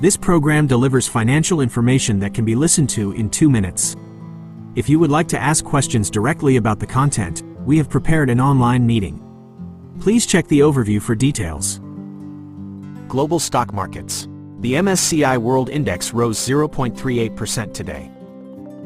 This program delivers financial information that can be listened to in two minutes. If you would like to ask questions directly about the content, we have prepared an online meeting. Please check the overview for details. Global stock markets. The MSCI World Index rose 0.38% today.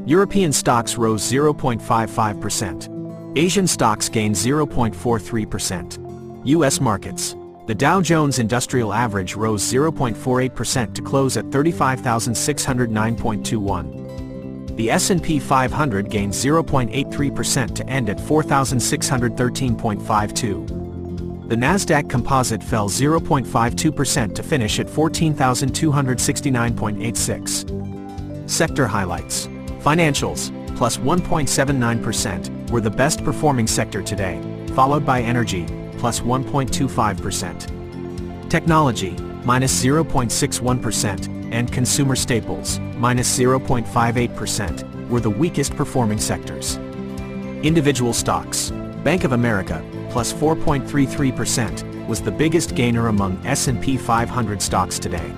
European stocks rose 0.55%. Asian stocks gained 0.43%. U.S. markets. The Dow Jones Industrial Average rose 0.48% to close at 35,609.21. The S&P 500 gained 0.83% to end at 4,613.52. The Nasdaq Composite fell 0.52% to finish at 14,269.86. Sector highlights. Financials, plus 1.79%, were the best performing sector today, followed by energy, plus 1.25%. Technology, minus 0.61%, and consumer staples, minus 0.58%, were the weakest performing sectors. Individual stocks, Bank of America, plus 4.33%, was the biggest gainer among S&P 500 stocks today.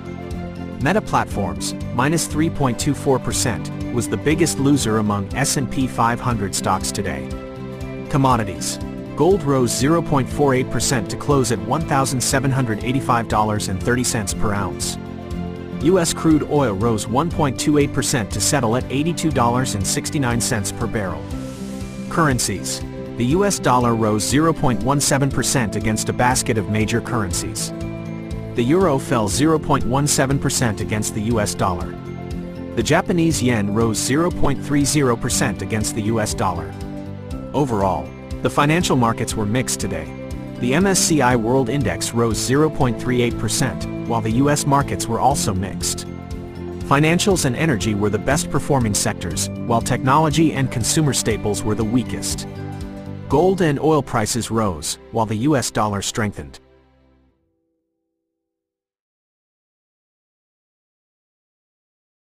Meta Platforms, minus 3.24%, was the biggest loser among S&P 500 stocks today. Commodities. Gold rose 0.48% to close at $1,785.30 per ounce. U.S. crude oil rose 1.28% to settle at $82.69 per barrel. Currencies. The US dollar rose 0.17% against a basket of major currencies. The euro fell 0.17% against the US dollar. The Japanese yen rose 0.30% against the US dollar. Overall, the financial markets were mixed today. The MSCI World Index rose 0.38%, while the US markets were also mixed. Financials and energy were the best performing sectors, while technology and consumer staples were the weakest. Gold and oil prices rose, while the US dollar strengthened.